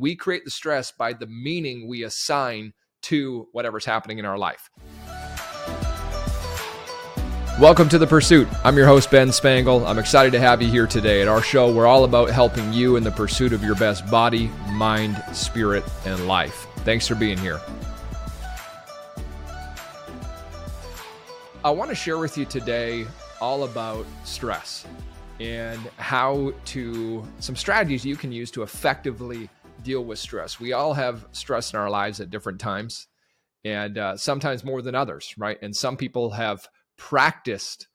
We create the stress by the meaning we assign to whatever's happening in our life. Welcome to The Pursuit. I'm your host, Ben Spangle. I'm excited to have you here today. At our show, we're all about helping you in the pursuit of your best body, mind, spirit, and life. Thanks for being here. I want to share with you today all about stress and how to, some strategies you can use to effectively deal with stress. We all have stress in our lives at different times and uh, sometimes more than others, right? And some people have practiced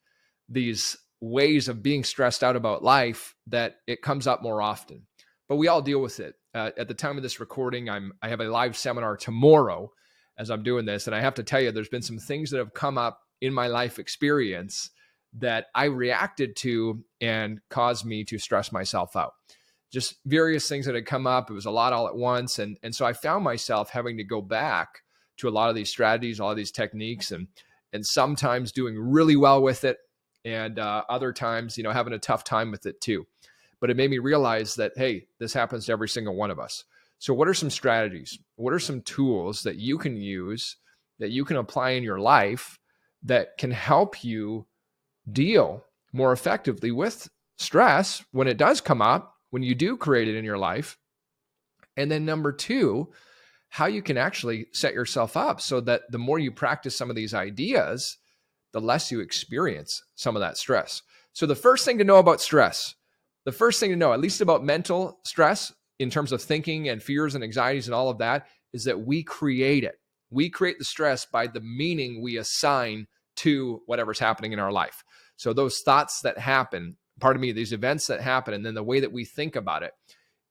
these ways of being stressed out about life that it comes up more often. But we all deal with it. Uh, at the time of this recording, I'm I have a live seminar tomorrow as I'm doing this, and I have to tell you, there's been some things that have come up in my life experience that I reacted to and caused me to stress myself out. Just various things that had come up. It was a lot all at once, and and so I found myself having to go back to a lot of these strategies, a lot of these techniques, and and sometimes doing really well with it and uh, other times you know having a tough time with it too. But it made me realize that hey this happens to every single one of us. So what are some strategies? What are some tools that you can use that you can apply in your life that can help you deal more effectively with stress when it does come up when you do create it in your life and then number two how you can actually set yourself up so that the more you practice some of these ideas, the less you experience some of that stress. So, the first thing to know about stress, the first thing to know, at least about mental stress in terms of thinking and fears and anxieties and all of that, is that we create it. We create the stress by the meaning we assign to whatever's happening in our life. So, those thoughts that happen, pardon me, these events that happen, and then the way that we think about it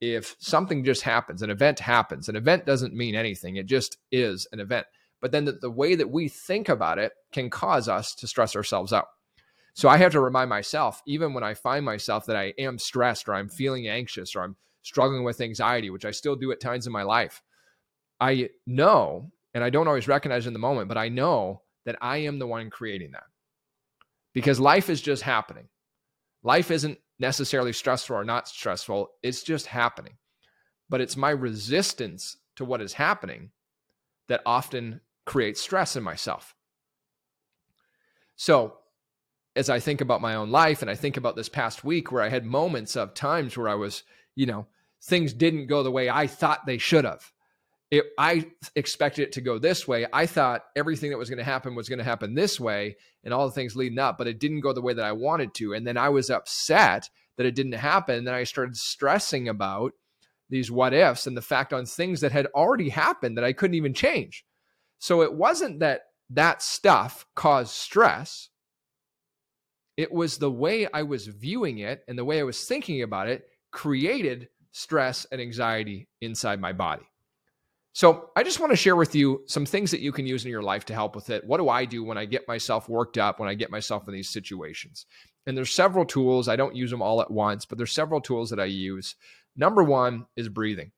if something just happens, an event happens, an event doesn't mean anything, it just is an event. But then the, the way that we think about it can cause us to stress ourselves out. So I have to remind myself, even when I find myself that I am stressed or I'm feeling anxious or I'm struggling with anxiety, which I still do at times in my life, I know, and I don't always recognize in the moment, but I know that I am the one creating that because life is just happening. Life isn't necessarily stressful or not stressful. It's just happening. But it's my resistance to what is happening that often creates stress in myself. So, as I think about my own life and I think about this past week where I had moments of times where I was, you know, things didn't go the way I thought they should have it, I expected it to go this way. I thought everything that was going to happen was going to happen this way and all the things leading up, but it didn't go the way that I wanted to. And then I was upset that it didn't happen. And then I started stressing about these what ifs and the fact on things that had already happened that I couldn't even change. So it wasn't that that stuff caused stress. It was the way I was viewing it and the way I was thinking about it created stress and anxiety inside my body. So I just want to share with you some things that you can use in your life to help with it. What do I do when I get myself worked up, when I get myself in these situations? And there's several tools. I don't use them all at once, but there's several tools that I use. Number one is breathing.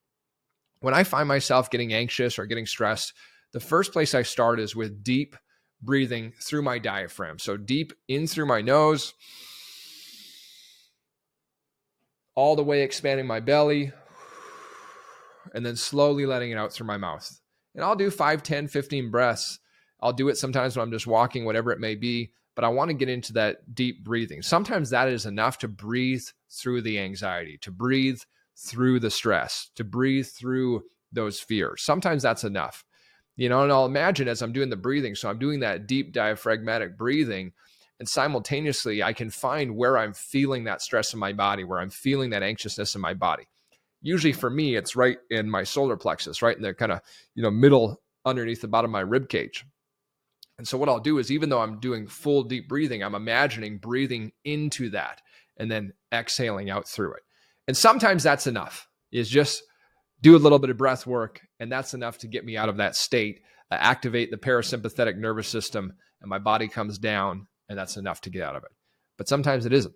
When I find myself getting anxious or getting stressed, the first place I start is with deep breathing through my diaphragm. So deep in through my nose, all the way expanding my belly, and then slowly letting it out through my mouth. And I'll do 5, 10, 15 breaths. I'll do it sometimes when I'm just walking, whatever it may be, but I want to get into that deep breathing. Sometimes that is enough to breathe through the anxiety, to breathe through the stress, to breathe through those fears. Sometimes that's enough. You know, and I'll imagine as I'm doing the breathing, so I'm doing that deep diaphragmatic breathing, and simultaneously I can find where I'm feeling that stress in my body, where I'm feeling that anxiousness in my body usually for me, it's right in my solar plexus, right in the kind of, you know, middle underneath the bottom of my rib cage. And so what I'll do is even though I'm doing full deep breathing, I'm imagining breathing into that and then exhaling out through it. And sometimes that's enough. Is just do a little bit of breath work and that's enough to get me out of that state, uh, activate the parasympathetic nervous system and my body comes down and that's enough to get out of it. But sometimes it isn't.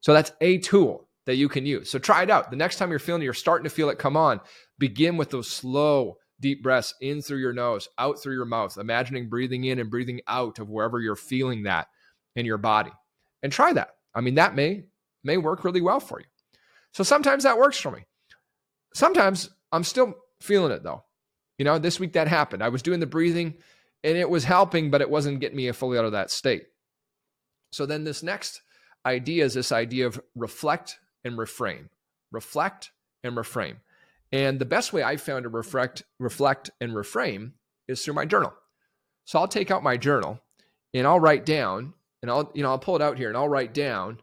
So that's a tool that you can use. So try it out. The next time you're feeling you're starting to feel it come on, begin with those slow, deep breaths in through your nose, out through your mouth, imagining breathing in and breathing out of wherever you're feeling that in your body. And try that. I mean, that may may work really well for you. So sometimes that works for me. Sometimes I'm still feeling it though. You know, this week that happened. I was doing the breathing and it was helping, but it wasn't getting me fully out of that state. So then this next idea is this idea of reflect and reframe. Reflect and reframe. And the best way I've found to reflect, reflect and reframe is through my journal. So I'll take out my journal and I'll write down, and I'll, you know, I'll pull it out here and I'll write down,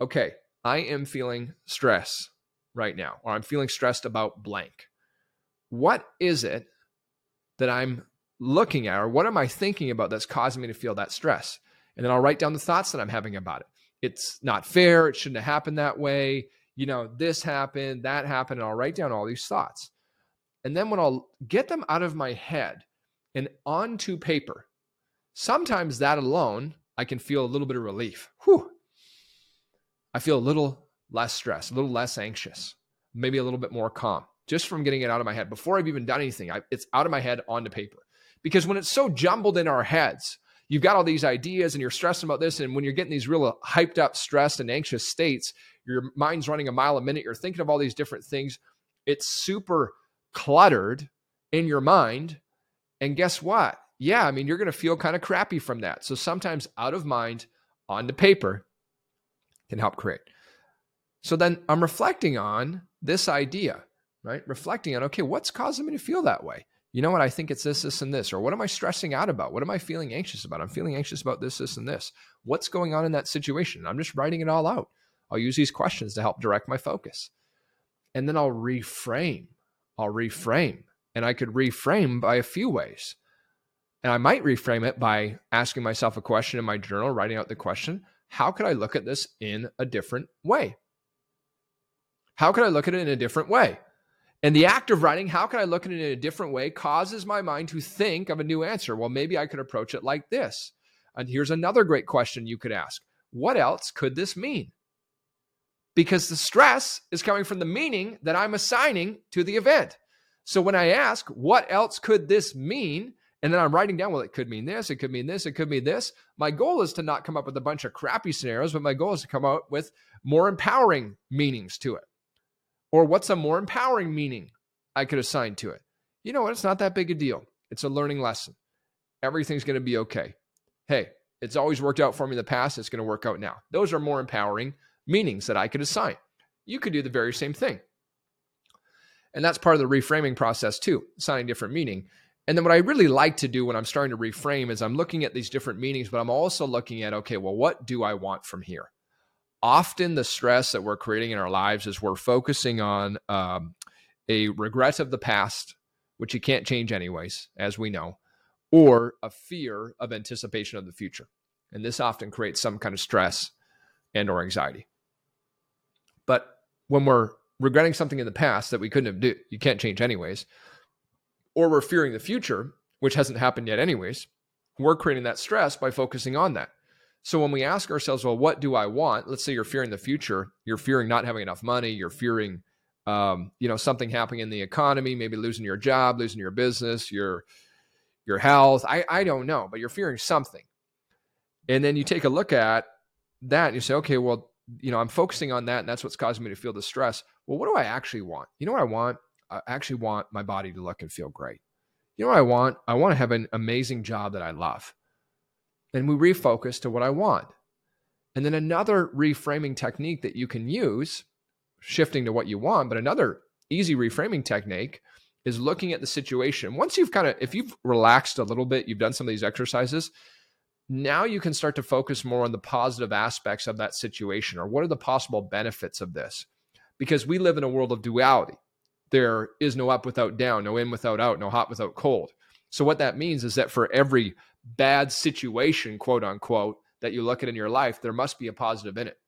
okay, I am feeling stress right now, or I'm feeling stressed about blank. What is it that I'm looking at, or what am I thinking about that's causing me to feel that stress? And then I'll write down the thoughts that I'm having about it. It's not fair. It shouldn't have happened that way. You know, this happened, that happened. And I'll write down all these thoughts. And then when I'll get them out of my head and onto paper, sometimes that alone, I can feel a little bit of relief. Whew. I feel a little less stressed, a little less anxious, maybe a little bit more calm just from getting it out of my head before I've even done anything. I, it's out of my head onto paper. Because when it's so jumbled in our heads, you've got all these ideas and you're stressing about this. And when you're getting these real hyped up, stressed, and anxious states, your mind's running a mile a minute. You're thinking of all these different things. It's super cluttered in your mind. And guess what? Yeah, I mean, you're going to feel kind of crappy from that. So sometimes out of mind onto paper can help create. So then I'm reflecting on this idea, right? Reflecting on, okay, what's causing me to feel that way? You know what? I think it's this, this, and this. Or what am I stressing out about? What am I feeling anxious about? I'm feeling anxious about this, this, and this. What's going on in that situation? I'm just writing it all out. I'll use these questions to help direct my focus. And then I'll reframe. I'll reframe. And I could reframe by a few ways. And I might reframe it by asking myself a question in my journal, writing out the question How could I look at this in a different way? How could I look at it in a different way? And the act of writing, how can I look at it in a different way, causes my mind to think of a new answer. Well, maybe I could approach it like this. And here's another great question you could ask What else could this mean? Because the stress is coming from the meaning that I'm assigning to the event. So when I ask, What else could this mean? And then I'm writing down, well, it could mean this, it could mean this, it could mean this. My goal is to not come up with a bunch of crappy scenarios, but my goal is to come up with more empowering meanings to it. Or what's a more empowering meaning I could assign to it? You know what? It's not that big a deal. It's a learning lesson. Everything's going to be okay. Hey, it's always worked out for me in the past. It's going to work out now. Those are more empowering meanings that I could assign. You could do the very same thing. And that's part of the reframing process too, assigning different meaning. And then what I really like to do when I'm starting to reframe is I'm looking at these different meanings, but I'm also looking at, okay, well, what do I want from here? Often the stress that we're creating in our lives is we're focusing on um, a regret of the past, which you can't change anyways, as we know, or a fear of anticipation of the future. And this often creates some kind of stress and or anxiety. But when we're regretting something in the past that we couldn't have do, you can't change anyways, or we're fearing the future, which hasn't happened yet anyways, we're creating that stress by focusing on that. So when we ask ourselves, well, what do I want? Let's say you're fearing the future, you're fearing not having enough money, you're fearing, um, you know, something happening in the economy, maybe losing your job, losing your business, your your health. I I don't know, but you're fearing something. And then you take a look at that and you say, okay, well, you know, I'm focusing on that, and that's what's causing me to feel the stress. Well, what do I actually want? You know what I want? I actually want my body to look and feel great. You know what I want? I want to have an amazing job that I love and we refocus to what I want. And then another reframing technique that you can use, shifting to what you want, but another easy reframing technique is looking at the situation. Once you've kind of, if you've relaxed a little bit, you've done some of these exercises, now you can start to focus more on the positive aspects of that situation or what are the possible benefits of this? Because we live in a world of duality. There is no up without down, no in without out, no hot without cold. So, what that means is that for every bad situation, quote unquote, that you look at in your life, there must be a positive in it.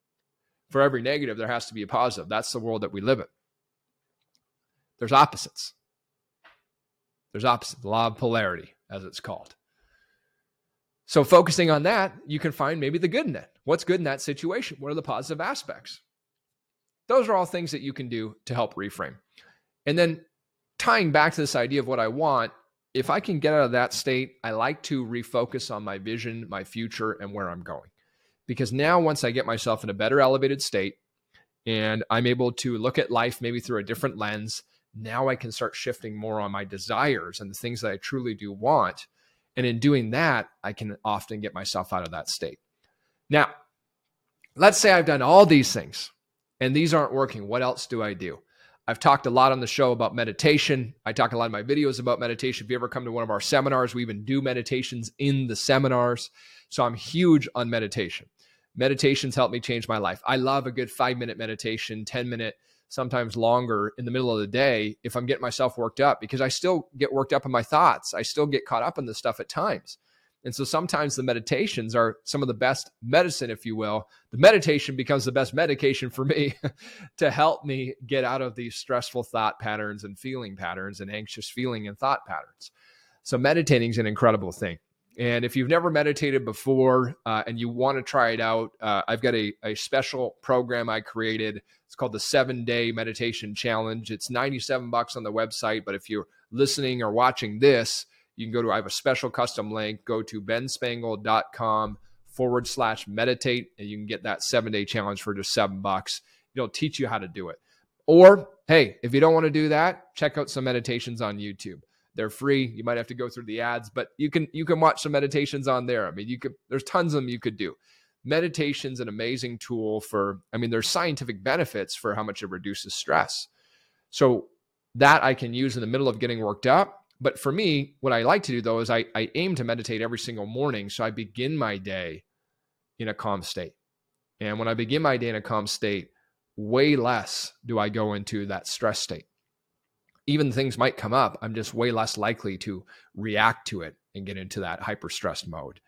For every negative, there has to be a positive. That's the world that we live in. There's opposites. There's opposite, the law of polarity, as it's called. So, focusing on that, you can find maybe the good in it. What's good in that situation? What are the positive aspects? Those are all things that you can do to help reframe. And then tying back to this idea of what I want, if I can get out of that state, I like to refocus on my vision, my future, and where I'm going. Because now, once I get myself in a better elevated state and I'm able to look at life maybe through a different lens now I can start shifting more on my desires and the things that I truly do want. And in doing that, I can often get myself out of that state. Now, let's say I've done all these things and these aren't working. What else do I do? I've talked a lot on the show about meditation. I talk a lot in my videos about meditation. If you ever come to one of our seminars, we even do meditations in the seminars. So I'm huge on meditation. Meditations help me change my life. I love a good five minute meditation, 10 minute, sometimes longer in the middle of the day if I'm getting myself worked up because I still get worked up in my thoughts. I still get caught up in this stuff at times. And so sometimes the meditations are some of the best medicine, if you will. The meditation becomes the best medication for me to help me get out of these stressful thought patterns and feeling patterns and anxious feeling and thought patterns. So meditating is an incredible thing. And if you've never meditated before uh, and you want to try it out, uh, I've got a, a special program I created. It's called the Seven Day Meditation Challenge. It's 97 bucks on the website, but if you're listening or watching this, you can go to, I have a special custom link. Go to benspangle.com forward slash meditate, and you can get that seven day challenge for just seven bucks. It'll teach you how to do it. Or, hey, if you don't want to do that, check out some meditations on YouTube. They're free. You might have to go through the ads, but you can you can watch some meditations on there. I mean, you could there's tons of them you could do. Meditation's an amazing tool for I mean, there's scientific benefits for how much it reduces stress. So that I can use in the middle of getting worked up but for me, what I like to do though is I, I aim to meditate every single morning. So I begin my day in a calm state. And when I begin my day in a calm state, way less do I go into that stress state. Even things might come up, I'm just way less likely to react to it and get into that hyper stressed mode.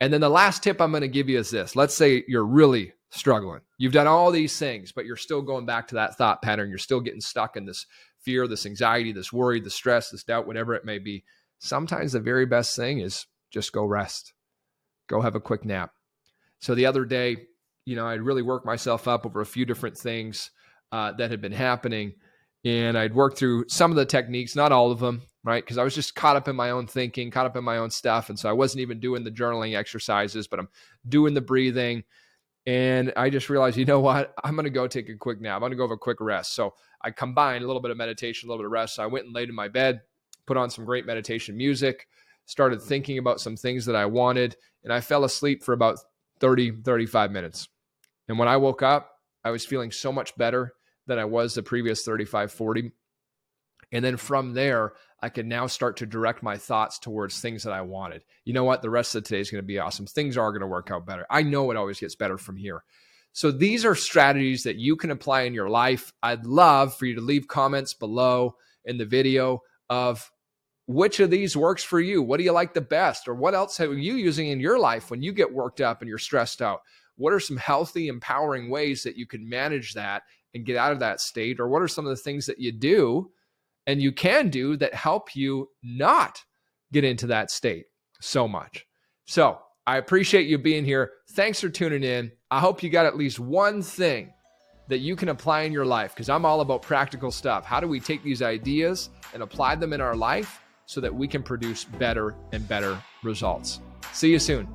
And then the last tip I'm going to give you is this let's say you're really struggling. You've done all these things, but you're still going back to that thought pattern. You're still getting stuck in this fear, this anxiety, this worry, the stress, this doubt, whatever it may be, sometimes the very best thing is just go rest, go have a quick nap. So the other day, you know, I'd really worked myself up over a few different things uh, that had been happening. And I'd worked through some of the techniques, not all of them, right? Because I was just caught up in my own thinking, caught up in my own stuff. And so I wasn't even doing the journaling exercises, but I'm doing the breathing. And I just realized, you know what? I'm going to go take a quick nap. I'm going to go have a quick rest. So I combined a little bit of meditation, a little bit of rest. So I went and laid in my bed, put on some great meditation music, started thinking about some things that I wanted, and I fell asleep for about 30, 35 minutes. And when I woke up, I was feeling so much better than I was the previous 35, 40. And then from there, I could now start to direct my thoughts towards things that I wanted. You know what? The rest of today is going to be awesome. Things are going to work out better. I know it always gets better from here. So these are strategies that you can apply in your life. I'd love for you to leave comments below in the video of which of these works for you. What do you like the best? Or what else are you using in your life when you get worked up and you're stressed out? What are some healthy, empowering ways that you can manage that and get out of that state? Or what are some of the things that you do and you can do that help you not get into that state so much. So I appreciate you being here. Thanks for tuning in. I hope you got at least one thing that you can apply in your life because I'm all about practical stuff. How do we take these ideas and apply them in our life so that we can produce better and better results? See you soon.